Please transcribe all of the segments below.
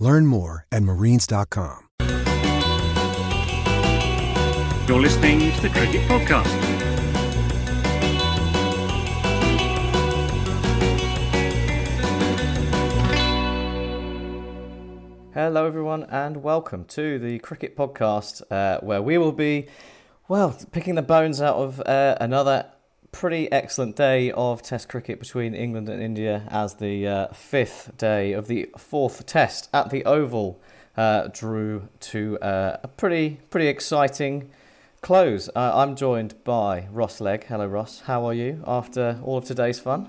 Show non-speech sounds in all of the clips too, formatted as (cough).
Learn more at marines.com. You're listening to the Cricket Podcast. Hello, everyone, and welcome to the Cricket Podcast, uh, where we will be, well, picking the bones out of uh, another pretty excellent day of Test cricket between England and India as the uh, fifth day of the fourth Test at the Oval uh, drew to uh, a pretty pretty exciting close. Uh, I'm joined by Ross Legg. Hello, Ross. How are you after all of today's fun?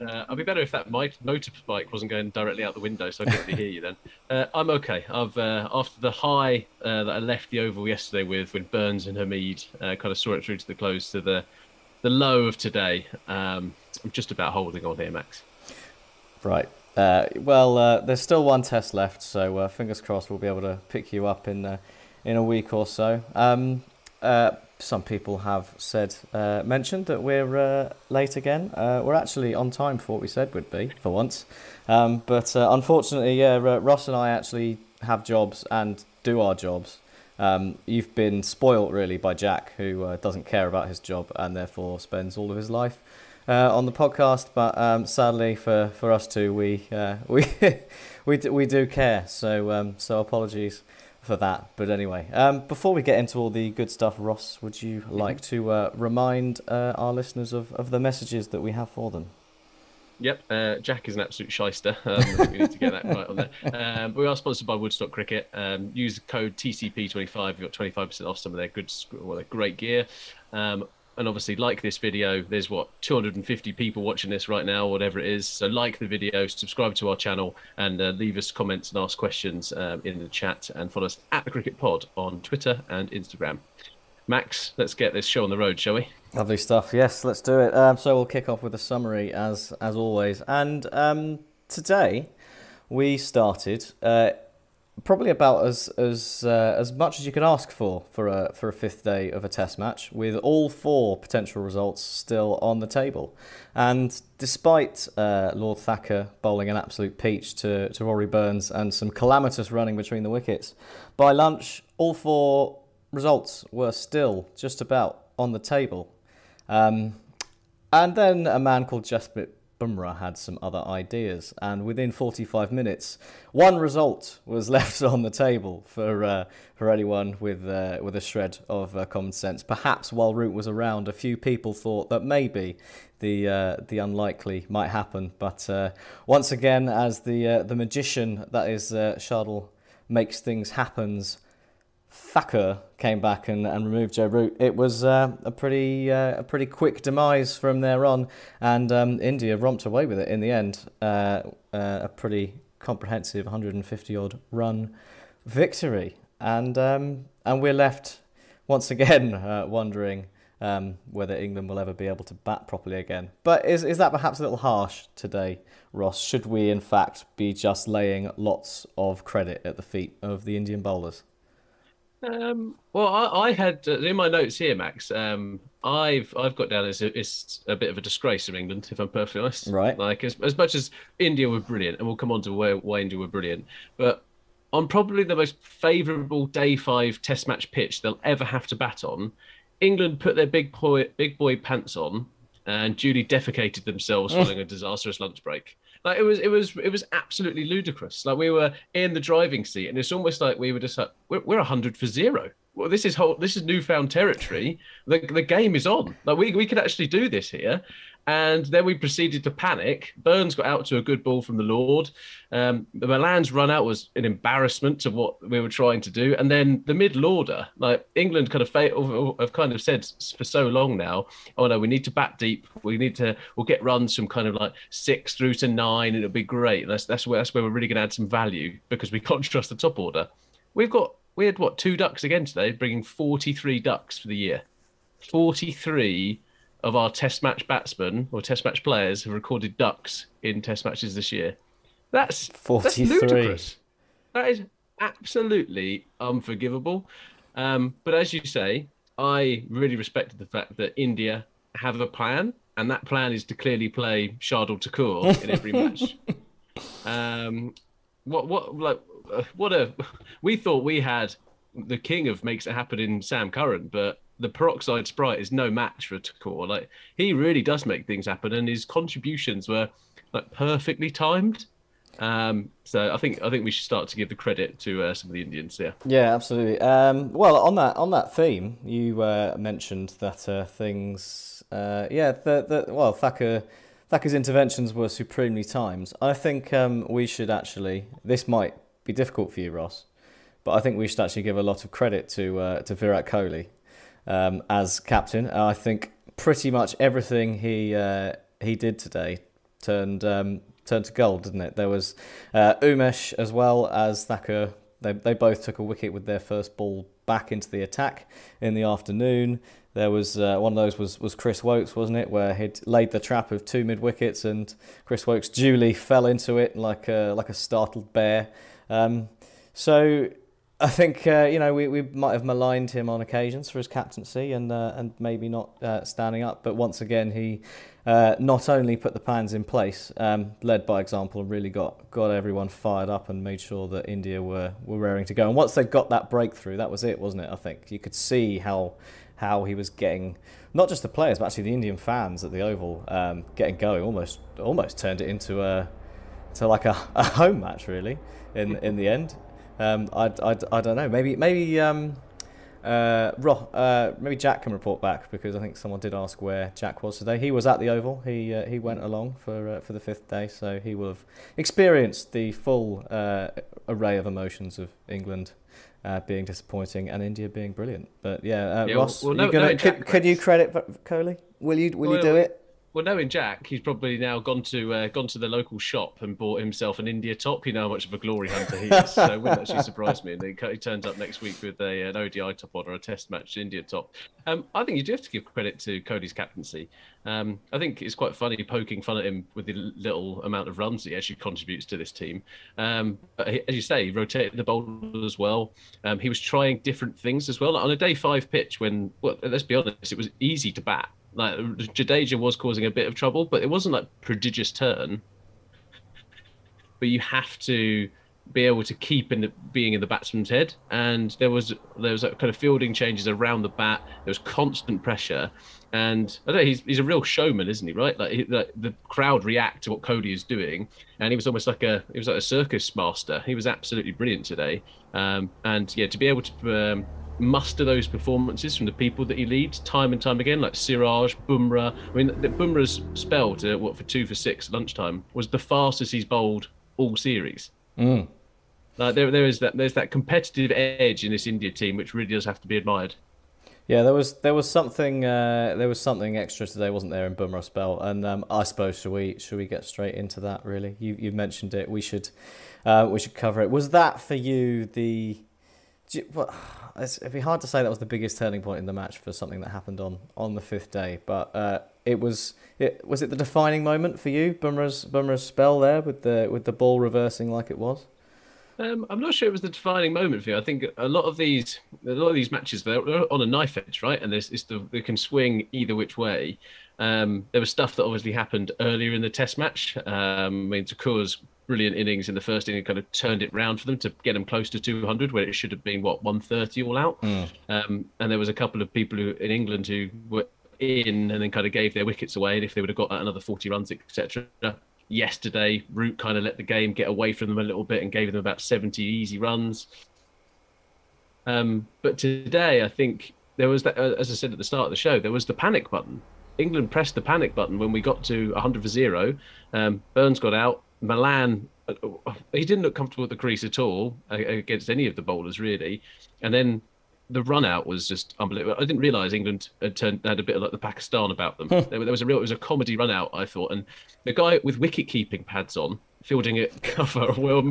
Uh, I'd be better if that mic motorbike wasn't going directly out the window, so I couldn't really hear you then. (laughs) Uh, I'm okay. I've after the high that I left the oval yesterday with, when Burns and Hameed uh, kind of saw it through to the close, to the the low of today. Um, I'm just about holding on here, Max. Right. Uh, well, there's still one test left, so fingers crossed we'll be able to pick you up in in a week or so. Um, some people have said uh, mentioned that we're uh, late again. Uh, we're actually on time for what we said would be for once, um, but uh, unfortunately, yeah, Ross and I actually have jobs and do our jobs. Um, you've been spoilt really by Jack, who uh, doesn't care about his job and therefore spends all of his life uh, on the podcast. But um, sadly for, for us two, we (laughs) we we do, we do care. So um, so apologies for that. But anyway, um, before we get into all the good stuff, Ross, would you mm-hmm. like to uh, remind uh, our listeners of, of the messages that we have for them? Yep, uh, Jack is an absolute shyster. (laughs) Um, we need to get that right on there. Um, we are sponsored by Woodstock Cricket. Um, use the code TCP25. You've got 25% off some of their good, well, their great gear. Um, and obviously like this video there's what 250 people watching this right now whatever it is so like the video subscribe to our channel and uh, leave us comments and ask questions um, in the chat and follow us at the cricket pod on twitter and instagram max let's get this show on the road shall we? Lovely stuff. Yes let's do it. Um, so we'll kick off with a summary as as always. And um, today we started uh, probably about as as uh, as much as you can ask for for a for a fifth day of a test match with all four potential results still on the table. And despite uh, Lord Thakur bowling an absolute peach to, to Rory Burns and some calamitous running between the wickets by lunch all four results were still just about on the table um, and then a man called Jasprit Bumrah had some other ideas, and within 45 minutes, one result was (laughs) left on the table for uh, for anyone with uh, with a shred of uh, common sense. Perhaps while Root was around, a few people thought that maybe the uh, the unlikely might happen, but uh, once again, as the uh, the magician that is Shardul makes things happens Thakur came back and, and removed Joe Root, it was uh, a pretty uh, a pretty quick demise from there on, and um, India romped away with it in the end. Uh, uh a pretty comprehensive 150 odd run victory, and um, and we're left once again (laughs) uh, wondering um, whether England will ever be able to bat properly again. But is is that perhaps a little harsh today, Ross? Should we in fact be just laying lots of credit at the feet of the Indian bowlers? Um, well, I, I had uh, in my notes here, Max. Um, I've I've got down as a, it's a bit of a disgrace from England, if I'm perfectly honest. Right. Like as, as much as India were brilliant, and we'll come on to why, why India were brilliant, but on probably the most favourable day five Test match pitch they'll ever have to bat on, England put their big boy big boy pants on and duly defecated themselves (laughs) following a disastrous lunch break. Like it was, it was, it was absolutely ludicrous. Like we were in the driving seat, and it's almost like we were just like, we're, we're hundred for zero. Well, this is whole, this is newfound territory. The the game is on. Like we we could actually do this here, and then we proceeded to panic. Burns got out to a good ball from the Lord. Um, Malan's run out was an embarrassment to what we were trying to do. And then the mid-order, like England kind of fa- have kind of said for so long now, oh no, we need to bat deep. We need to, we'll get runs from kind of like six through to nine. And it'll be great. That's, that's where, that's where we're really going to add some value because we (laughs) can't trust the top order. We've got, we had what, two ducks again today, bringing 43 ducks for the year. 43 of our test match batsmen or test match players have recorded ducks in test matches this year. That's 43. That's ludicrous. That is absolutely unforgivable. Um, but as you say, I really respected the fact that India have a plan, and that plan is to clearly play Shardul Thakur in every (laughs) match. Um, what what like uh, what a we thought we had the king of makes it happen in Sam Curran, but the peroxide sprite is no match for Thakur. Like he really does make things happen, and his contributions were like perfectly timed. Um, so I think I think we should start to give the credit to uh, some of the Indians. Yeah. Yeah, absolutely. Um, well, on that on that theme, you uh, mentioned that uh, things. Uh, yeah, the, the well, Thakur. Thakur's interventions were supremely timed. I think um, we should actually. This might be difficult for you, Ross, but I think we should actually give a lot of credit to uh, to Virat Kohli um, as captain. I think pretty much everything he uh, he did today turned um, turned to gold, didn't it? There was uh, Umesh as well as Thakur. They they both took a wicket with their first ball back into the attack in the afternoon. There was uh, one of those was, was Chris Woakes, wasn't it, where he'd laid the trap of two mid wickets and Chris Woakes duly fell into it like a like a startled bear. Um, so I think uh, you know we, we might have maligned him on occasions for his captaincy and uh, and maybe not uh, standing up, but once again he uh, not only put the plans in place, um, led by example, really got got everyone fired up and made sure that India were were raring to go. And once they got that breakthrough, that was it, wasn't it? I think you could see how how he was getting not just the players, but actually the Indian fans at the Oval um, getting going. Almost almost turned it into a to like a, a home match really in in the end. Um, I, I, I don't know. Maybe maybe um, uh, Ro, uh, maybe Jack can report back because I think someone did ask where Jack was today. He was at the Oval. He uh, he went along for uh, for the fifth day, so he will have experienced the full uh, array of emotions of England. Uh, being disappointing and India being brilliant, but yeah, yeah Ross, well, well, no, gonna, could, you credit Kohli? Will you will well, you do it? Well, knowing Jack, he's probably now gone to uh, gone to the local shop and bought himself an India top. You know how much of a glory hunter he is, so it wouldn't actually (laughs) surprise me. And he, he turns up next week with a, an ODI top on or a Test match India top. Um, I think you do have to give credit to Kohli's captaincy. Um, I think it's quite funny poking fun at him with the little amount of runs he actually contributes to this team. Um, but as you say, he rotated the bowlers as well. Um, he was trying different things as well. Like on a day five pitch, when well, let's be honest, it was easy to bat like Jadeja was causing a bit of trouble, but it wasn't like prodigious turn. But you have to be able to keep in the, being in the batsman's head, and there was there was a kind of fielding changes around the bat. There was constant pressure, and I don't know, he's he's a real showman, isn't he? Right, like, he, like the crowd react to what Kohli is doing, and he was almost like a he was like a circus master. He was absolutely brilliant today, um, and yeah, to be able to um, muster those performances from the people that he leads time and time again, like Siraj, Bumrah. I mean, Bumrah's spell to what for two for six lunchtime was the fastest he's bowled all series. Mm. Like there, there is that there's that competitive edge in this India team which really does have to be admired. Yeah, there was there was something uh, there was something extra today, wasn't there, in Bumrah's spell? And um, I suppose should we should we get straight into that? Really, you you mentioned it. We should uh, we should cover it. Was that for you the? You, well, (sighs) it'd be hard to say that was the biggest turning point in the match for something that happened on, on the fifth day, but uh, it was it was it the defining moment for you, Bumrah's Bumrah's spell there with the with the ball reversing like it was. Um, I'm not sure it was the defining moment for you. I think a lot of these, a lot of these matches, they're, they're on a knife edge, right? And there's, it's the, they can swing either which way. Um, there was stuff that obviously happened earlier in the Test match. Um, I mean, Thakur's brilliant innings in the first inning kind of turned it round for them to get them close to 200, where it should have been what 130 all out. Mm. Um, and there was a couple of people who in England who were in and then kind of gave their wickets away, and if they would have got another 40 runs, etc yesterday. Root kind of let the game get away from them a little bit and gave them about 70 easy runs. Um, but today, I think there was that, uh, as I said at the start of the show, there was the panic button. England pressed the panic button when we got to 100 for zero. Um, Burns got out. Malan, uh, uh, he didn't look comfortable at the crease at all against any of the bowlers, really. And then the run out was just unbelievable. I didn't realise England had turned had a bit like the Pakistan about them. there, there, was a real, it was a comedy run out, I thought, and the guy with wicket keeping pads on, fielding it (laughs) cover, well,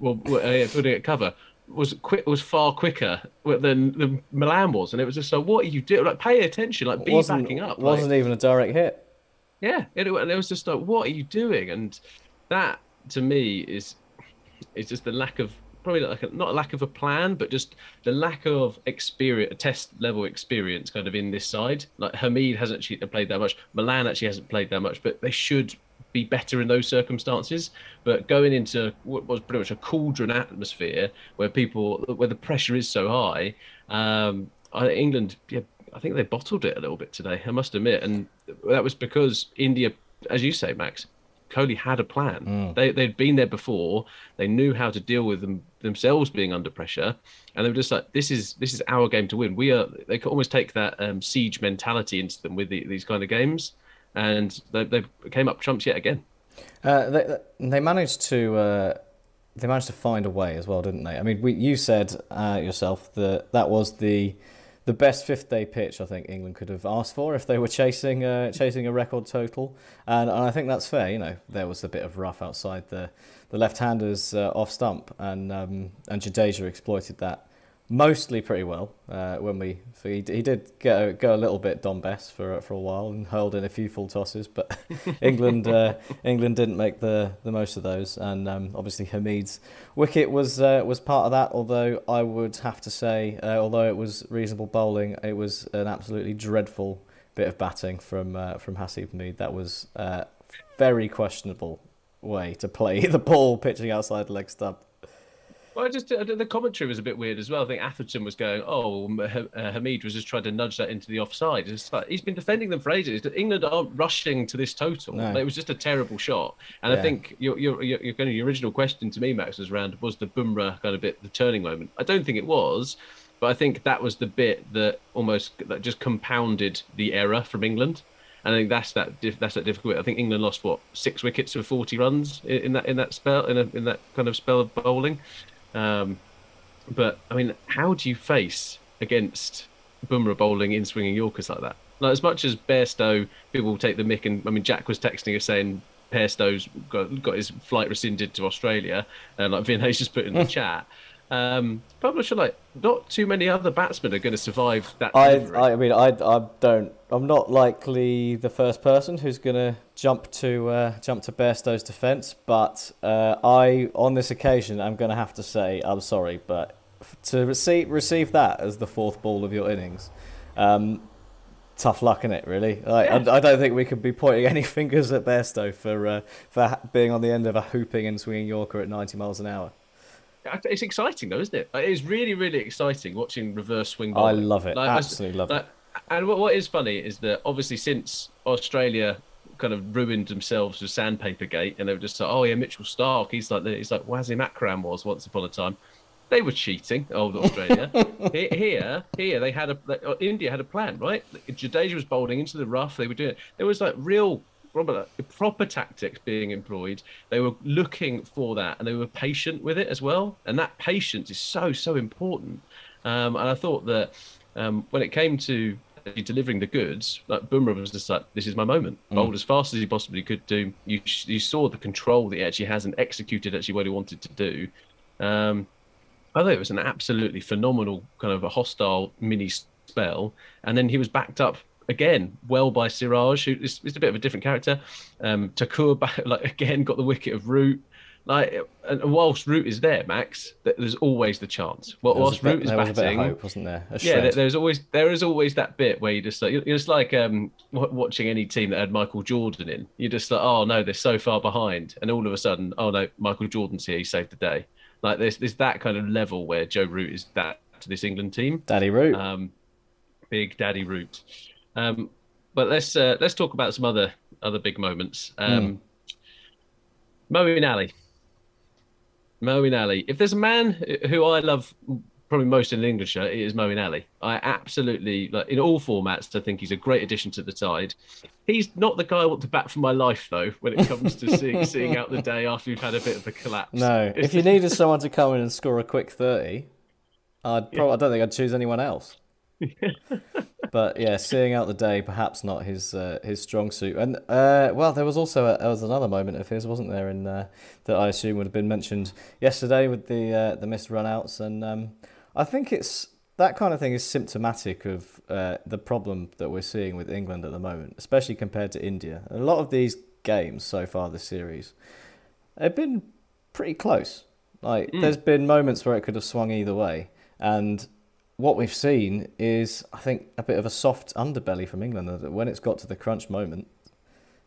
well, uh, fielding it cover, was quick, was far quicker than than Malan was, and it was just like, what are you doing? Like, pay attention, like, be wasn't, backing up. Wasn't like, even a direct hit. Yeah, it, and it was just like, what are you doing? And that to me is, is just the lack of probably like a, not a lack of a plan, but just the lack of experience, test level experience, kind of in this side. Like Hameed hasn't actually played that much. Malan actually hasn't played that much, but they should be better in those circumstances. But going into what was pretty much a cauldron atmosphere where people, where the pressure is so high, um, England, yeah, I think they bottled it a little bit today. I must admit, and that was because India, as you say, Max, Kohli had a plan. Mm. They they'd been there before. They knew how to deal with them themselves being under pressure, and they were just like, "This is this is our game to win." We are. They could almost take that um, siege mentality into them with the, these kind of games, and they, they came up trumps yet again. Uh, they they managed to. Uh they managed to find a way as well, didn't they? I mean, we, you said uh, yourself that that was the the best fifth day pitch I think England could have asked for if they were chasing uh, chasing a record total, and, and, I think that's fair. You know, there was a bit of rough outside the the left-handers uh, off stump, and um, and Jadeja exploited that mostly pretty well. Uh, when we he, he did go go a little bit Dom Bess for for a while and hurled in a few full tosses, but (laughs) England uh, England didn't make the, the most of those, and um, obviously Hameed's wicket was uh, was part of that. Although I would have to say, uh, although it was reasonable bowling, it was an absolutely dreadful bit of batting from uh, from Haseeb Hameed. That was uh, very questionable way to play (laughs) the ball pitching outside leg stump. Well, just the commentary was a bit weird as well. I think Atherton was going, "Oh, uh, Hameed was just trying to nudge that into the offside." It's like, he's been defending them for ages. England aren't rushing to this total. No. It was just a terrible shot. And yeah. I think your your your, your, your original question to me, Max, was around was the Bumrah kind of bit the turning moment. I don't think it was, but I think that was the bit that almost that just compounded the error from England. And I think that's that that's that difficult. I think England lost what six wickets for forty runs in that in that spell in a, in that kind of spell of bowling. Um, but I mean, how do you face against Bumrah bowling in swinging Yorkers like that? Like as much as Bairstow, people will take the mick, and I mean, Jack was texting us saying Bairstow's got, got his flight rescinded to Australia, and like Vinay's just put in the (laughs) chat. Um, but I'm not sure, like, not too many other batsmen are going to survive that. I, I mean, I, I don't. I'm not likely the first person who's going to jump to uh, jump to Bairstow's defence, but uh, I, on this occasion, I'm going to have to say I'm sorry, but to receive receive that as the fourth ball of your innings, um, tough luck in it, really. Like, yeah. I, I, don't think we could be pointing (laughs) any fingers at Bairstow for uh, for being on the end of a hooping and swinging Yorker at 90 miles an hour. It's exciting though, isn't it? It's really, really exciting watching reverse swing. Bowling. I love it. Like, Absolutely love like, it. And what, what is funny is that obviously since Australia kind of ruined themselves with Sandpaper Gate, and they were just like, oh yeah, Mitchell Starc, he's like the, he's like Wasim Akram was once upon a time. They were cheating, old Australia. (laughs) here, here, they had a India had a plan, right? Jadeja was bowling into the rough. They were doing it. There was like real proper, proper tactics being employed. They were looking for that, and they were patient with it as well. And that patience is so so important. Um, and I thought that um, when it came to delivering the goods, like Bumrah was just like, "This is my moment." Mm. Bowled as fast as he possibly could do. You you saw the control that he actually has and executed actually what he wanted to do. Um, I thought it was an absolutely phenomenal kind of a hostile mini spell, and then he was backed up again well by Siraj, who is, is a bit of a different character. Um, Thakur, (laughs) like again, got the wicket of Root. Like, and whilst Root is there, Max, there's always the chance. Well, whilst bit, Root is there batting, was a bit of hope, wasn't there? Yeah, there- there's always there is always that bit where you just like you're just like um watching any team that had Michael Jordan in. You're just like, oh no, they're so far behind, and all of a sudden, oh no, Michael Jordan's here, he saved the day. Like there's there's that kind of level where Joe Root is that to this England team. Daddy Root. Um, big Daddy Root. Um, but let's uh, let's talk about some other other big moments. Um, Moeen Ali. Moeen Ali. If there's a man who I love probably most in English shirt, it is Moeen Ali. I absolutely like in all formats. I think he's a great addition to the side. He's not the guy I want to bat for my life though. When it comes to seeing, (laughs) seeing out the day after you've had a bit of a collapse. no, if you needed someone to come in and score a quick thirty, I'd probably, I don't think I'd choose anyone else. (laughs) but yeah, seeing out the day, perhaps not his uh, his strong suit. And uh, well, there was also a, there was another moment of his, wasn't there, in uh, that I assume would have been mentioned yesterday with the uh, the missed runouts. And um, I think it's that kind of thing is symptomatic of uh, the problem that we're seeing with England at the moment, especially compared to India. A lot of these games so far this series have been pretty close. Like there's been moments where it could have swung either way, and what we've seen is, I think, a bit of a soft underbelly from England. That when it's got to the crunch moment,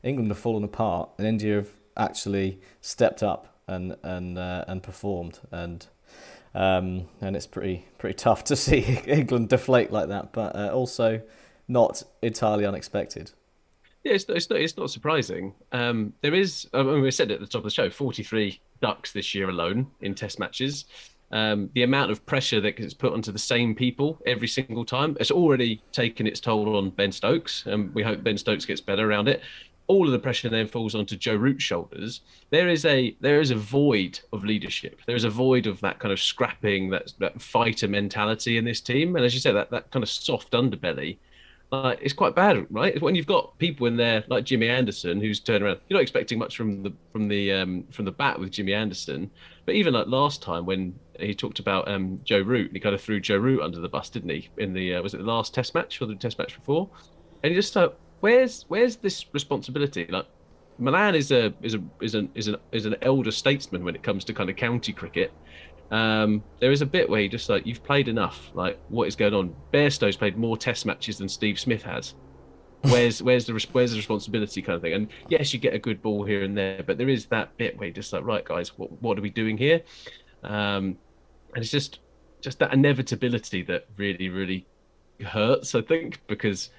England have fallen apart, and India have actually stepped up and and uh, and performed, and um, and it's pretty pretty tough to (laughs) see England deflate like that, but uh, also not entirely unexpected. Yeah, it's not, it's not, it's not surprising. Um, there is, I mean, we said at the top of the show, 43 ducks this year alone in test matches. Um, the amount of pressure that gets put onto the same people every single time, it's already taken its toll on Ben Stokes, and we hope Ben Stokes gets better around it. All of the pressure then falls onto Joe Root's shoulders. There is a there is a void of leadership. There is a void of that kind of scrapping, that that fighter mentality in this team. And as you said, that that kind of soft underbelly like it's quite bad, right? When you've got people in there like Jimmy Anderson, who's turned around. You're not expecting much from the from the um, from the bat with Jimmy Anderson, but even like last time when he talked about um, Joe Root, he kind of threw Joe Root under the bus, didn't he? In the uh, was it the last Test match or the Test match before? And he just like, where's where's this responsibility? Like, Malan is a is a is an is an is an elder statesman when it comes to kind of county cricket. Um, there is a bit where you just like you've played enough. Like, what is going on? Bairstow's played more Test matches than Steve Smith has. Where's where's the where's the responsibility kind of thing? And yes, you get a good ball here and there, but there is that bit where you're just like, right, guys, what what are we doing here? Um, and it's just just that inevitability that really really hurts. I think because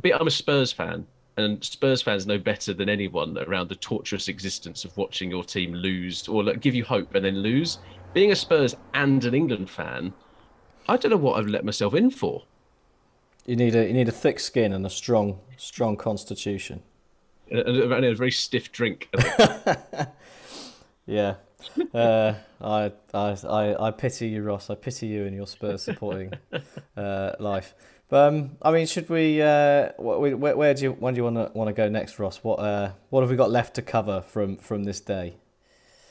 be I'm a Spurs fan, and Spurs fans know better than anyone around the torturous existence of watching your team lose or like, give you hope and then lose. Being a Spurs and an England fan, I don't know what I've let myself in for. You need a you need a thick skin and a strong strong constitution. And a, and a very stiff drink. (laughs) Yeah. Uh, I, I, I, I pity you, Ross. I pity you and your Spurs supporting (laughs) uh, life. But um, I mean, should we? Uh, where, where do you when do you want to want to go next, Ross? What uh, what have we got left to cover from from this day?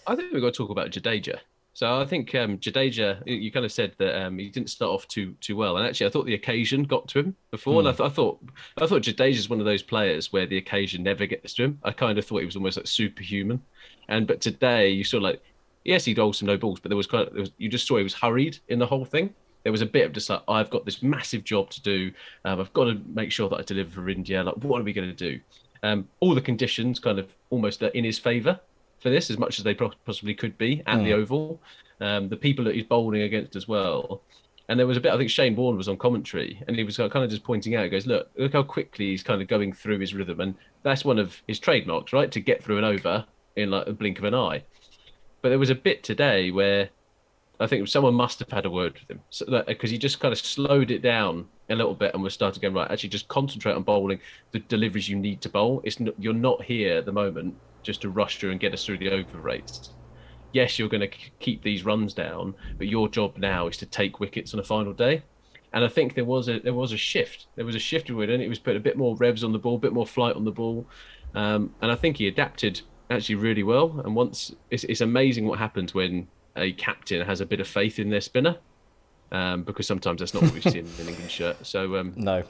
I think we've got to talk about Jadeja. So I think um, Jadeja, you- kind of said that um, he didn't start off too too well, and actually I thought the occasion got to him before. And I, th- I thought I thought Jadeja is one of those players where the occasion never gets to him. I kind of thought he was almost like superhuman, and but today you saw like yes he doled some no balls, but there was kind of there was, you just saw he was hurried in the whole thing. There was a bit of just like I've got this massive job to do. Um, I've got to make sure that I deliver for India. Like what are we going to do? Um, all the conditions kind of almost in his favour for this as much as they possibly could be at the Oval. Um, the people that he's bowling against as well. And there was a bit, I think Shane Warne was on commentary and he was kind of just pointing out, he goes, look, look how quickly he's kind of going through his rhythm. And that's one of his trademarks, right? To get through an over in like a blink of an eye. But there was a bit today where I think someone must have had a word with him so because he just kind of slowed it down a little bit and was starting going right. Actually, just concentrate on bowling the deliveries you need to bowl. It's not, you're not here at the moment just to rush through and get us through the over rates. Yes, you're going to keep these runs down, but your job now is to take wickets on a final day. And I think there was a there was a shift. There was a shift it. And it was put a bit more revs on the ball, a bit more flight on the ball, um, and I think he adapted actually really well. And once it's, it's amazing what happens when a captain has a bit of faith in their spinner, um, because sometimes that's not what we've seen in an England shirt. So um, No.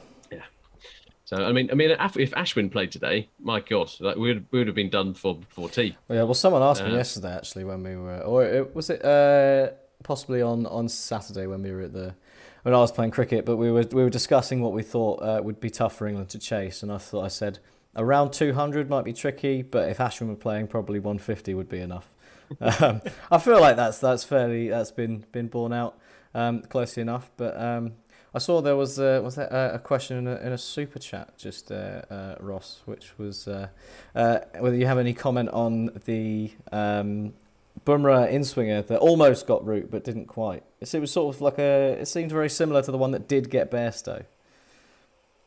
So I mean, I mean, if Ashwin played today, my God, like we would, we would have been done for before tea. Yeah, well, someone asked me uh, yesterday actually when we were, or it, was it uh, possibly on on Saturday when we were at the when I was playing cricket, but we were we were discussing what we thought uh, would be tough for England to chase, and I thought I said around 200 might be tricky, but if Ashwin were playing, probably 150 would be enough. (laughs) um, I feel like that's that's fairly that's been been borne out um, closely enough, but um, I saw there was uh, was there a question in a, in a super chat just uh, uh, Ross, which was uh, uh, whether you have any comment on the um, Bumrah in swinger that almost got root but didn't quite. It was sort of like a. It seemed very similar to the one that did get Bairstow.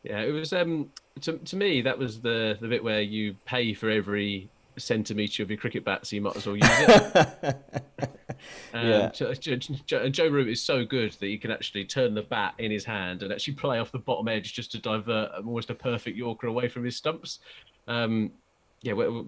Yeah, it was. Um, to to me, that was the the bit where you pay for every centimetre of your cricket bat, so you might as well use it. (laughs) um, yeah. Joe, Joe, Joe Root is so good that he can actually turn the bat in his hand and actually play off the bottom edge just to divert almost a perfect Yorker away from his stumps. Um, yeah, what,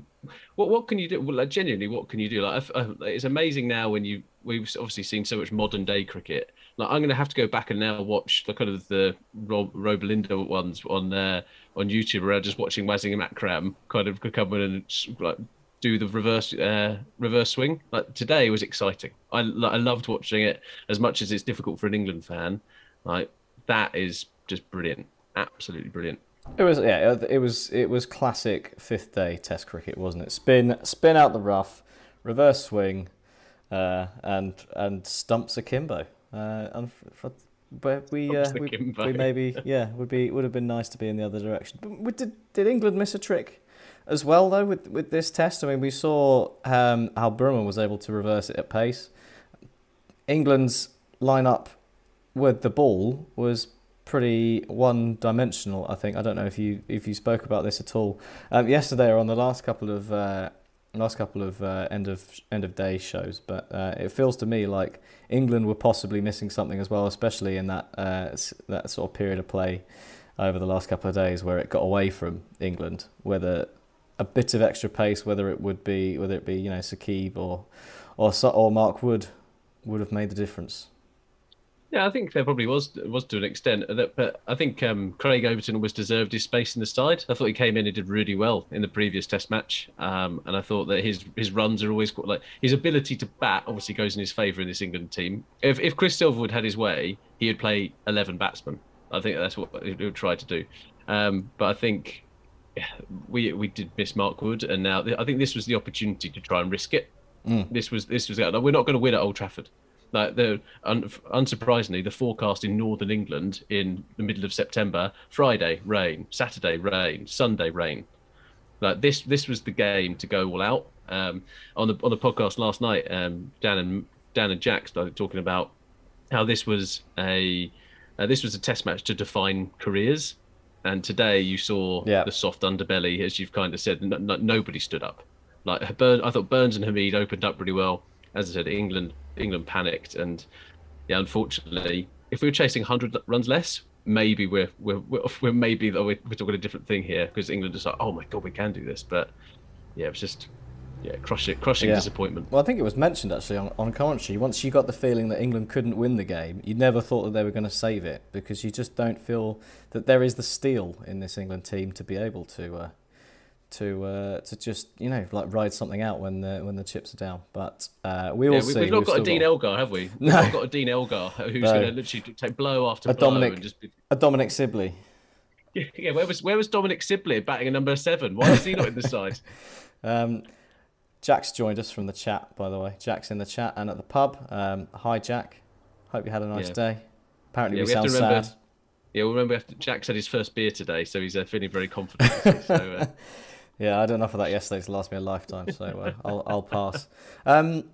what, can you do? Well, like, genuinely, what can you do? Like, it's amazing now when you we've obviously seen so much modern day cricket. Like, I'm going to have to go back and now watch the kind of the Rob, Rob ones on uh, on YouTube, I'm just watching Wasim Akram kind of come in and like do the reverse uh, reverse swing. Like today was exciting. I I loved watching it as much as it's difficult for an England fan. Like that is just brilliant, absolutely brilliant. It was yeah, it was it was classic fifth day Test cricket, wasn't it? Spin spin out the rough, reverse swing, uh, and and stumps akimbo. Uh, and for, but we uh, we, we, maybe yeah would be would have been nice to be in the other direction. But did did England miss a trick as well though with with this test? I mean, we saw um, how Bumrah was able to reverse it at pace. England's lineup with the ball was pretty one-dimensional. I think I don't know if you if you spoke about this at all um, yesterday or on the last couple of uh, last couple of uh, end of end of day shows, but uh, it feels to me like England were possibly missing something as well, especially in that uh, that sort of period of play over the last couple of days where it got away from England. Whether a bit of extra pace, whether it would be whether it be you know Saqib or or or Mark Wood, would have made the difference. Yeah, I think there probably was was to an extent, but I think um, Craig Overton was deserved his space in the side. I thought he came in and did really well in the previous Test match, um, and I thought that his his runs are always quite like his ability to bat obviously goes in his favour in this England team. If if Chris Silverwood had his way, he would play eleven batsmen. I think that's what he would try to do. Um, but I think yeah, we we did miss Mark Wood, and now I think this was the opportunity to try and risk it. Mm. This was this was we're not going to win at Old Trafford. Like the un, unsurprisingly, the forecast in northern England in the middle of September: Friday rain, Saturday rain, Sunday rain. Like this, this was the game to go all out. Um, on the on the podcast last night, um, Dan and Dan and Jack started talking about how this was a uh, this was a test match to define careers. And today you saw yeah. the soft underbelly, as you've kind of said. nobody stood up. Like I thought Burns and Hameed opened up really well. As I said, England England panicked, and yeah, unfortunately, if we were chasing 100 runs less, maybe we're we're we're, (laughs) maybe we're, we're talking a different thing here because England is like, oh my god, we can do this, but yeah, it's just yeah, crushing crushing yeah. disappointment. Well, I think it was mentioned actually on, on commentary. Once you got the feeling that England couldn't win the game, you never thought that they were going to save it because you just don't feel that there is the steel in this England team to be able to uh, to uh, to just you know like ride something out when the when the chips are down. But uh, we will yeah, see. We've not we've got a Dean got... Elgar, have we? (laughs) No, We've got a Dean Elgar who's no. going to literally take blow after a blow Dominic, and just be... a Dominic Sibley. (laughs) Yeah, yeah, where was where was Dominic Sibley batting a number seven? Why is he not in the side? (laughs) Um, Jack's joined us from the chat, by the way. Jack's in the chat and at the pub. Um, hi, Jack. Hope you had a nice yeah. day. Apparently, we, we sound remember, sad. Yeah, we'll remember Jack's had his first beer today, so he's uh, feeling very confident. so, uh, yeah, I had enough of that yesterday to last me a lifetime, so uh, (laughs) I'll, I'll pass. Um,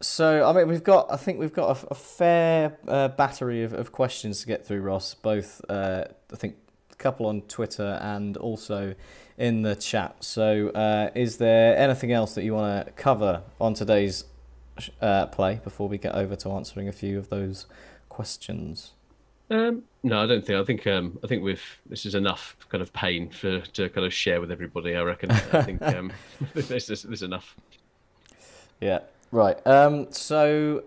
so, I mean, we've got, I think we've got a, a fair uh, battery of, of questions to get through, Ross, both, uh, I think, a couple on Twitter and also in the chat. So, uh, is there anything else that you want to cover on today's uh, play before we get over to answering a few of those questions? Um, no, I don't think. I think um, I think we've this is enough kind of pain for to kind of share with everybody. I reckon. I think (laughs) um, (laughs) this is this enough. Yeah. Right. Um, so,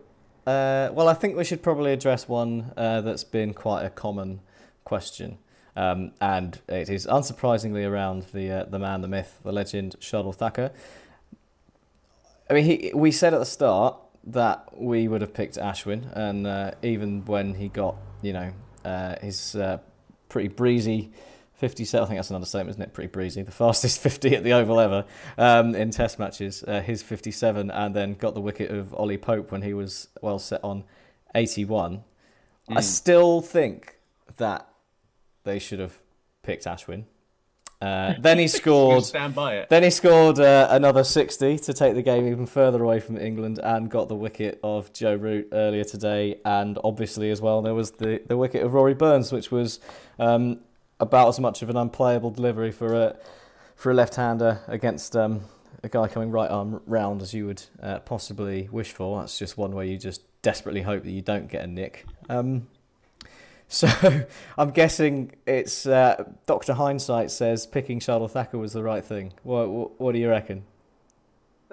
uh, well, I think we should probably address one uh, that's been quite a common question. Um, and it is unsurprisingly around the uh, the man, the myth, the legend, Shardul Thakur. I mean, he, we said at the start that we would have picked Ashwin, and uh, even when he got, you know, uh, his uh, pretty breezy 57, I think that's an understatement, isn't it? Pretty breezy. The fastest (laughs) 50 at the Oval ever um, in Test matches. Uh, his 57, and then got the wicket of Ollie Pope when he was well set on 81. Mm. I still think that they should have picked Ashwin. Uh, then he (laughs) scored. stand by it. Then he scored uh, another 60 to take the game even further away from England, and got the wicket of Joe Root earlier today. And obviously, as well, there was the, the wicket of Rory Burns, which was um, about as much of an unplayable delivery for a for a left-hander against um, a guy coming right arm round as you would uh, possibly wish for. That's just one way you just desperately hope that you don't get a nick. Um, so (laughs) I'm guessing it's uh, Dr. Hindsight says picking Shardul Thakur was the right thing. What, what, what do you reckon?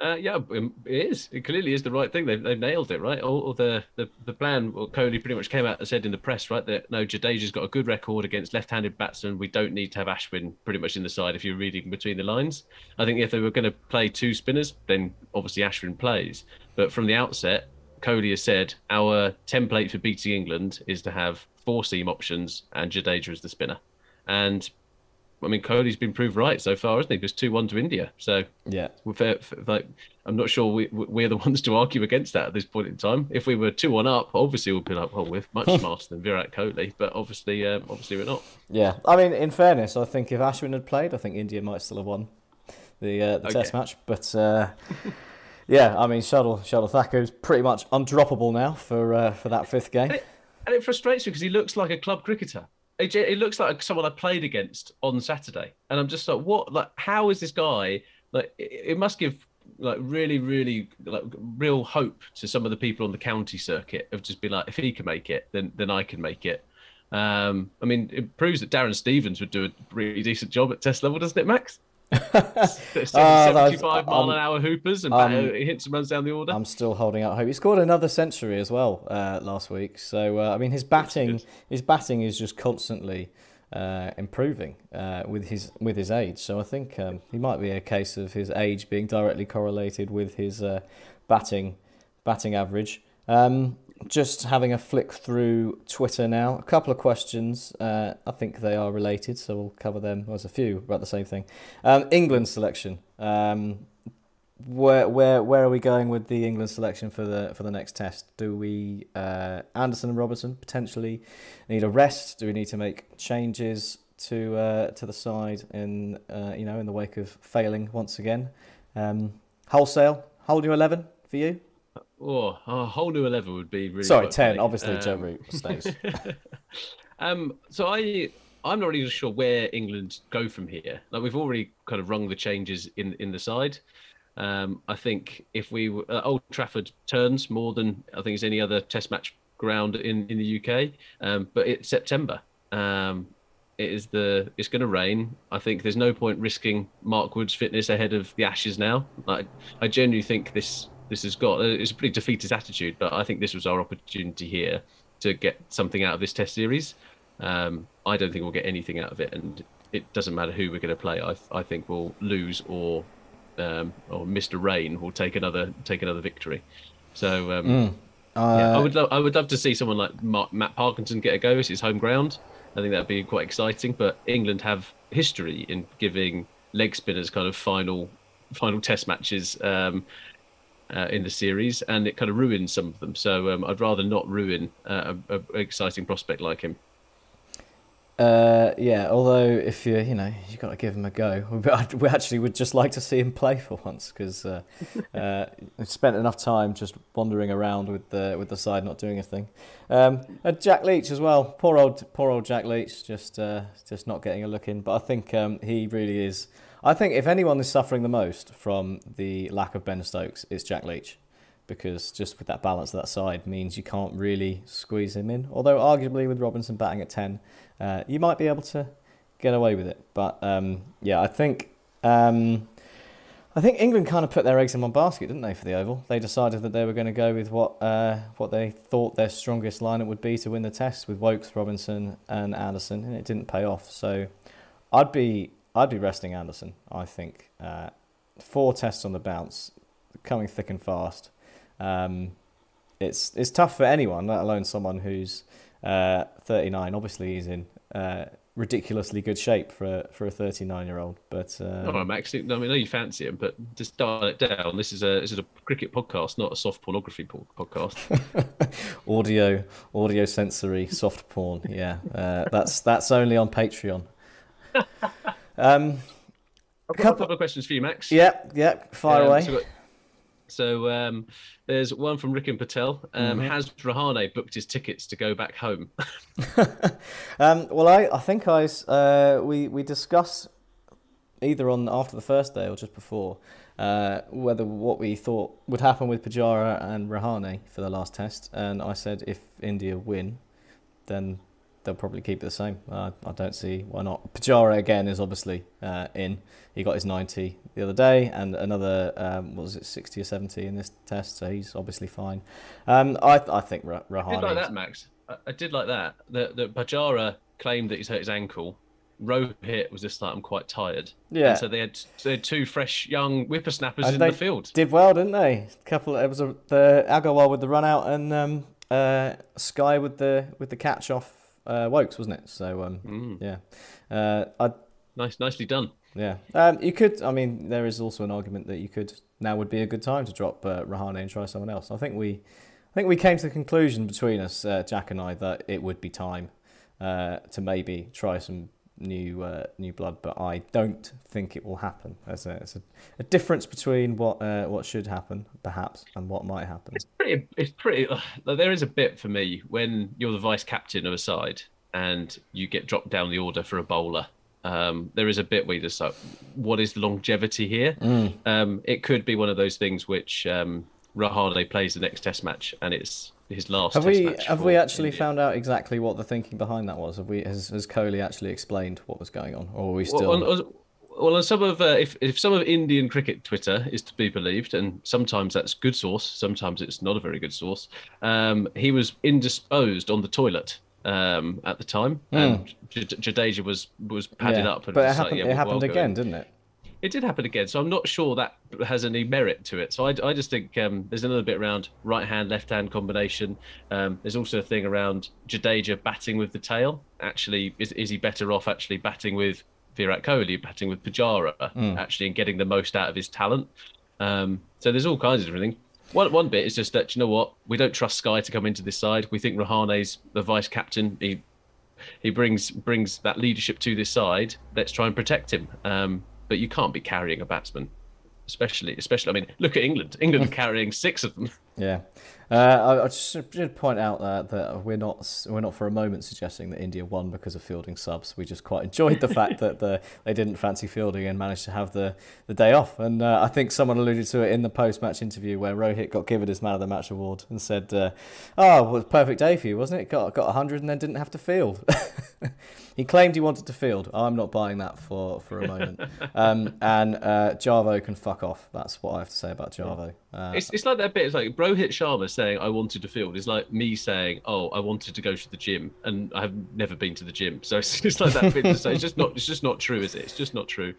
Uh, yeah, um, it is. It clearly is the right thing. They've, they've nailed it, right? All, all the, the the plan. Well, Kohli pretty much came out and said in the press, right, that no, Jadeja's got a good record against left-handed batsmen. We don't need to have Ashwin pretty much in the side. If you're reading between the lines, I think if they were going to play two spinners, then obviously Ashwin plays. But from the outset, Kohli has said our template for beating England is to have four seam options and Jadeja as the spinner. And I mean, Kohli's been proved right so far, hasn't he? Just two one to India. So yeah, like I'm not sure we we're the (laughs) ones to argue against that at this point in time. If we were two one up, obviously we'd be like, well, we're much (laughs) smarter than Virat Kohli, but obviously, uh, obviously we're not. Yeah, I mean, in fairness, I think if Ashwin had played, I think India might still have won the uh, the okay. Test match. But uh, (laughs) yeah, I mean, Shardul Thakur is pretty much undroppable now for uh, for that fifth game and it frustrates me because he looks like a club cricketer. It, it looks like someone I played against on Saturday, and I'm just like, what? Like, how is this guy? Like, it, it must give like really, really like real hope to some of the people on the county circuit of just be like, if he can make it, then then I can make it. Um, I mean, it proves that Darren Stevens would do a really decent job at Test level, doesn't it, Max? Uh, 75 mile um, an hour hoopers and um, hits and runs down the order. I'm still holding out hope. He scored another century as well uh, last week. So uh, I mean, his batting, his batting is just constantly uh, improving uh, with his with his age. So I think um, he might be a case of his age being directly correlated with his uh, batting batting average. Um, just having a flick through Twitter now. A couple of questions. Uh, I think they are related, so we'll cover them. There's a few about the same thing. Um, England selection. Um, where where where are we going with the England selection for the for the next test? Do we uh, Anderson and Robinson potentially need a rest? Do we need to make changes to uh, to the side in uh, you know in the wake of failing once again? Um, wholesale, whole new eleven for you. Oh, a whole new eleven would be really. Sorry, ten. Funny. Obviously, um, Joe Root stays. (laughs) um, so I, I'm not really sure where England go from here. Like we've already kind of rung the changes in in the side. Um, I think if we uh, Old Trafford turns more than I think it's any other Test match ground in in the UK. Um, but it's September. Um, it is the it's going to rain. I think there's no point risking Mark Wood's fitness ahead of the Ashes now. Like I genuinely think this this has got. It's a pretty defeatist attitude, but I think this was our opportunity here to get something out of this Test series. Um, I don't think we'll get anything out of it, and it doesn't matter who we're going to play. I, I think we'll lose or um, or Mr. Rain will take another take another victory. So um, mm. uh, yeah, I would lo- I would love to see someone like Mark, Matt Parkinson get a go. It's his home ground. I think that'd be quite exciting. But England have history in giving leg spinners kind of final final test matches. Um, uh, in the series, and it kind of ruins some of them. So um, I'd rather not ruin uh, an exciting prospect like him. Uh, yeah, although if you you know you've got to give him a go, (laughs) we actually would just like to see him play for once because uh, (laughs) uh, we've spent enough time just wandering around with the with the side not doing a thing. Um, and Jack Leach as well, poor old poor old Jack Leach, just uh, just not getting a look in. But I think um, he really is I think if anyone is suffering the most from the lack of Ben Stokes, it's Jack Leach. Because just with that balance of that side means you can't really squeeze him in. Although, arguably, with Robinson batting at 10, uh, you might be able to get away with it. But um, yeah, I think um, I think England kind of put their eggs in one basket, didn't they, for the Oval? They decided that they were going to go with what uh, what they thought their strongest lineup would be to win the test with Woakes, Robinson, and Anderson, and it didn't pay off. So, I'd be I'd be resting Anderson. I think uh, four tests on the bounce, coming thick and fast. Um, it's it's tough for anyone, let alone someone who's uh, 39. Obviously, he's in uh, ridiculously good shape for a, for a 39 year old. But uh, oh, Max, I mean, I know you fancy him, but just dial it down. This is a this is a cricket podcast, not a soft pornography podcast. (laughs) audio, audio sensory, soft porn. Yeah, uh, that's that's only on Patreon. (laughs) Um, a couple, couple of questions for you, Max. Yep, yep. Fire um, away. So so um, there's one from Rick and Patel. Um, mm-hmm. Has Rahane booked his tickets to go back home? (laughs) (laughs) um, well, I, I think I uh, we we discussed either on after the first day or just before uh, whether what we thought would happen with Pujara and Rahane for the last test, and I said if India win, then they'll probably keep it the same. Uh, I don't see why not. Pujara again is obviously uh, in. He got his 90 the other day, and another um, was it 60 or 70 in this test, so he's obviously fine. Um, I I think Rahane. I did like that, Max. I, I did like that. The the Pujara claimed that he's hurt his ankle. Rohit was just like I'm quite tired. Yeah. And so they had they had two fresh young whippersnappers and in the field. Did well, didn't they? A couple. It was a, the Agarwal with the run out and um, uh, Sky with the with the catch off uh, Woakes, wasn't it? So um, mm. yeah, uh, I nice, nicely done. Yeah, um, you could. I mean, there is also an argument that you could now would be a good time to drop uh, Rahane and try someone else. I think we, I think we came to the conclusion between us, uh, Jack and I, that it would be time uh, to maybe try some new uh, new blood, but I don't think it will happen. There's a, there's a, a difference between what uh, what should happen, perhaps, and what might happen. It's pretty. It's pretty. Uh, there is a bit for me when you're the vice captain of a side and you get dropped down the order for a bowler. Um, there is a bit where you just like, what is the longevity here? Mm. Um, it could be one of those things which um, Rahane plays the next Test match, and it's his last. Have we have we actually India. found out exactly what the thinking behind that was? Have we has, has Kohli actually explained what was going on, or are we still? Well, on, well, on some of uh, if if some of Indian cricket Twitter is to be believed, and sometimes that's good source, sometimes it's not a very good source. Um, he was indisposed on the toilet um, at the time, mm. and J- Jadeja was was padded yeah. up. but it happened, like, yeah, it happened again, didn't it? It did happen again. So I'm not sure that has any merit to it. So I, I just think um, there's another bit around right hand, left hand combination. Um, there's also a thing around Jadeja batting with the tail. Actually, is, is he better off actually batting with Virat Kohli, batting with Pujara, mm. actually, and getting the most out of his talent? Um, so there's all kinds of everything. One, one bit is just that, you know what? We don't trust Sky to come into this side. We think Rahane's the vice captain. He he brings brings that leadership to this side. Let's try and protect him. Um, but you can't be carrying a batsman, especially especially. I mean, look at England. England are (laughs) carrying six of them. Yeah, uh, I, I just should point out that, that we're not we're not for a moment suggesting that India won because of fielding subs. We just quite enjoyed the fact (laughs) that the, they didn't fancy fielding and managed to have the, the day off. And uh, I think someone alluded to it in the post match interview where Rohit got given his man of the match award and said, uh, "Oh, well, it was a perfect day for you, wasn't it? Got got hundred and then didn't have to field." (laughs) he claimed he wanted to field. I'm not buying that for for a moment. (laughs) Um, and uh, Jarvo can fuck off. That's what I have to say about Jarvo. Uh, it's, it's like that bit. It's like Rohit Sharma saying, I wanted to field. It's like me saying, oh, I wanted to go to the gym. And I've never been to the gym. (laughs) So it's just like that to say. It's just not, it's just not true, is it? It's just not true.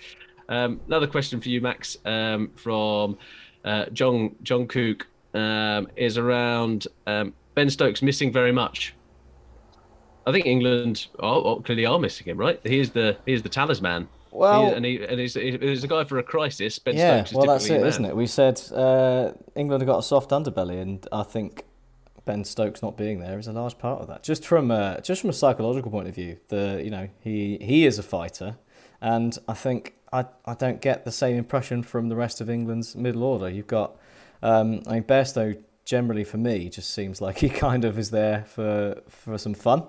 Um, another question for you, Max, um, from uh, John John Cook um, is around um, Ben Stokes missing very much. I think England are, clearly are missing him, right? He is the he is the talisman well, he, and he and he's, he's a guy for a crisis. Ben yeah, well, that's it, isn't it? We said uh, England have got a soft underbelly, and I think Ben Stokes not being there is a large part of that. Just from a, just from a psychological point of view, the you know he he is a fighter, and I think I I don't get the same impression from the rest of England's middle order. You've got, um, I mean, Bairstow generally for me just seems like he (laughs) kind of is there for for some fun,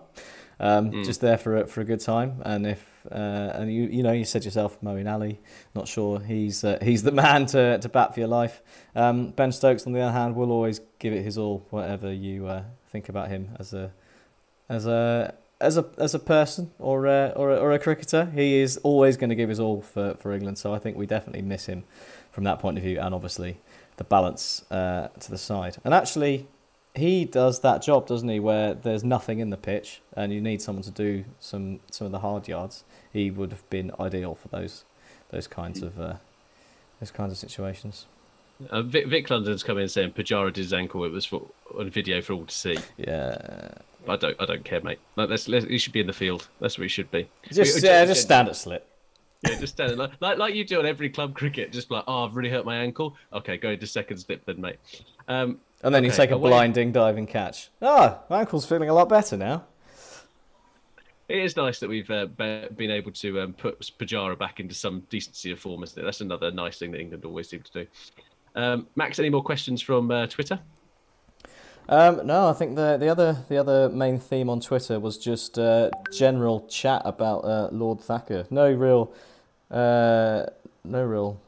um, mm. just there for a, for a good time, and if uh, and you you know you said yourself, Moeen Ali. Not sure he's uh, he's the (laughs) man to, to bat for your life. Um, ben Stokes, on the other hand, will always give it his all, whatever you uh, think about him as a as a as a as a person or a, or a, or a cricketer. He is always going to give his all for, for England. So I think we definitely miss him from that point of view, and obviously the balance uh, to the side. And actually, he does that job, doesn't he? Where there's nothing in the pitch, and you need someone to do some some of the hard yards. He would have been ideal for those those kinds of uh, those kinds of situations. Uh, Vic, Vic London's come in saying Pujara did his ankle. It was for, on video for all to see. Yeah, I don't. I don't care, mate. Like, let's, let's, he should be in the field. That's where he should be. just We- yeah, just stand at slip. Yeah, just stand like, like like you do on every club cricket. Just like, oh, I've really hurt my ankle. Okay, go into second slip then, mate. Um, And then you Okay, take a away. blinding diving catch. Ah, my ankle's feeling a lot better now. It is nice that we've uh, be- been able to um, put Pujara back into some decency of form. Isn't it? That's another nice thing that England always seem to do. Um, Max, any more questions from uh, Twitter? Um, no, I think the the other the other main theme on Twitter was just uh, general chat about uh, Lord Thakur. No real, uh, no real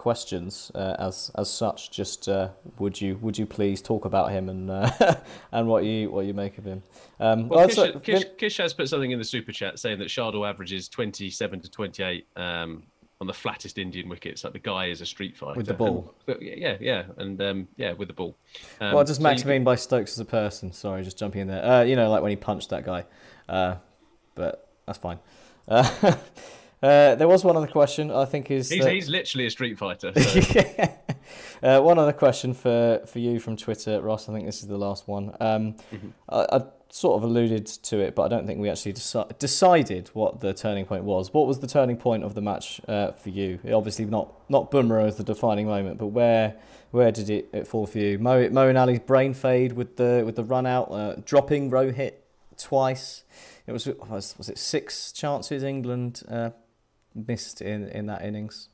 questions uh, as as such. Just uh, would you would you please talk about him and uh, (laughs) and what you what you make of him? Um, Well, Kish, Kish, Kish has put something in the super chat saying that Shardul averages 27 to 28 um, on the flattest Indian wickets. Like the guy is a street fighter With the ball. And- yeah, yeah, and um, yeah, with the ball. Um, what does so Max you- mean by Stokes as a person? Sorry, just jumping in there. Uh, you know, like when he punched that guy. Uh, but that's fine. (laughs) Uh, there was one other question. I think is He's, that- he's literally a street fighter. So. (laughs) uh, one other question for, for you from Twitter, Ross. I think this is the last one. Um, I, I sort of alluded to it, but I don't think we actually deci- decided what the turning point was. What was the turning point of the match uh, for you? Obviously, not not Bumrah as the defining moment, but where where did it, it fall for you? Mo, Moeen Ali's brain fade with the with the run out, uh, dropping Rohit twice. It was was, was it six chances England uh, missed in, in that innings.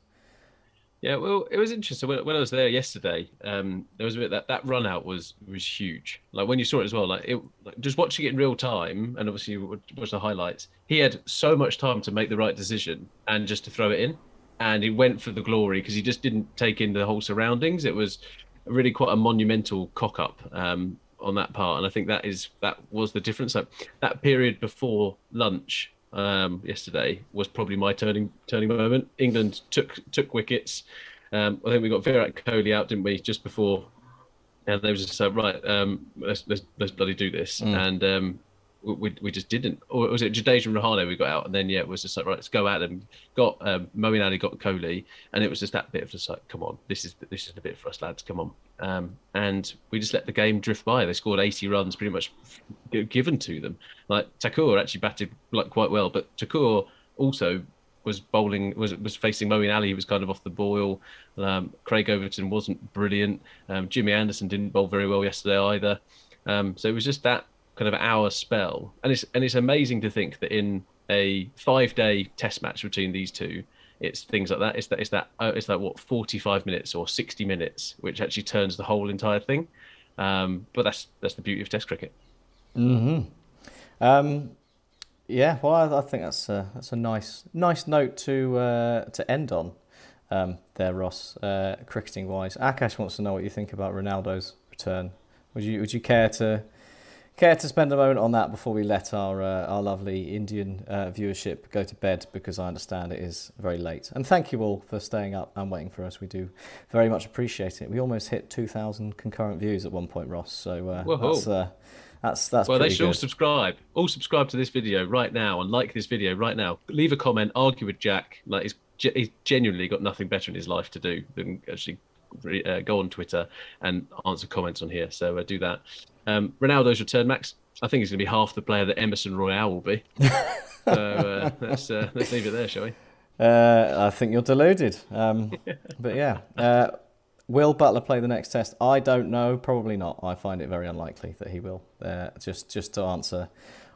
Yeah, well, it was interesting when, when I was there yesterday. Um, there was a bit that that run out was was huge. Like when you saw it as well, like it, like just watching it in real time, and obviously you watch the highlights. He had so much time to make the right decision and just to throw it in, and he went for the glory because he just didn't take in the whole surroundings. It was really quite a monumental cock up um, on that part, and I think that is that was the difference. Like that period before lunch um, yesterday was probably my turning turning moment. England took took wickets. Um, I think we got Virat Kohli out, didn't we, just before? And they was just like, right, um, let's, let's let's bloody do this. And um, we, we we just didn't. Or was it Jadeja and Rahane we got out? And then yeah, it was just like, right, let's go at them. Got um, Moeen Ali, got Kohli, and it was just that bit of just like, come on, this is this is the bit for us, lads, come on. Um, and we just let the game drift by. They scored 80 runs, pretty much given to them. Like Thakur actually batted like quite well, but Thakur also was bowling was was facing Moeen Ali, who was kind of off the boil. Um, Craig Overton wasn't brilliant. Um, Jimmy Anderson didn't bowl very well yesterday either. Um, so it was just that kind of hour spell, and it's and it's amazing to think that in a five day test match between these two, it's things like that. It's that it's that uh, it's like what forty five minutes or sixty minutes, which actually turns the whole entire thing. Um, but that's that's the beauty of Test cricket. Um, yeah, well, I, I think that's a, that's a nice nice note to uh, to end on. Um, there, Ross, uh, cricketing wise. Akash wants to know what you think about Ronaldo's return. Would you would you care to care to spend a moment on that before we let our uh, our lovely Indian uh, viewership go to bed? Because I understand it is very late. And thank you all for staying up and waiting for us. We do very much appreciate it. We almost hit two thousand concurrent views at one point, Ross. So uh, that's uh, that's that's Well, they should all subscribe. All subscribe to this video right now and like this video right now. Leave a comment, argue with Jack. Like he's, he's genuinely got nothing better in his life to do than actually uh, go on Twitter and answer comments on here. So uh, do that. Um, Ronaldo's return, Max. I think he's going to be half the player that Emerson Royal will be. (laughs) so uh, let's uh, let's leave it there, shall we? Uh, I think you're deluded. Um, (laughs) but yeah. Uh, will Buttler play the next test? I don't know. Probably not. I find it very unlikely that he will. Uh, just just to answer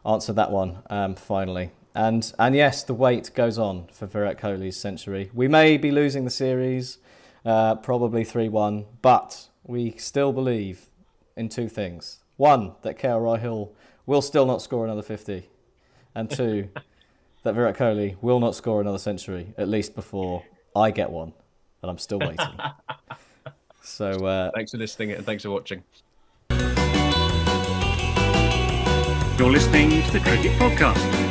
answer that one um, finally. And and yes, the wait goes on for Virat Kohli's century. We may be losing the series, uh, probably three one, but we still believe in two things. One, that KL Rahul will still not score another fifty, and two (laughs) that Virat Kohli will not score another century, at least before I get one, and I'm still waiting. (laughs) so, uh, Thanks for listening and thanks for watching. You're listening to the Cricket Podcast.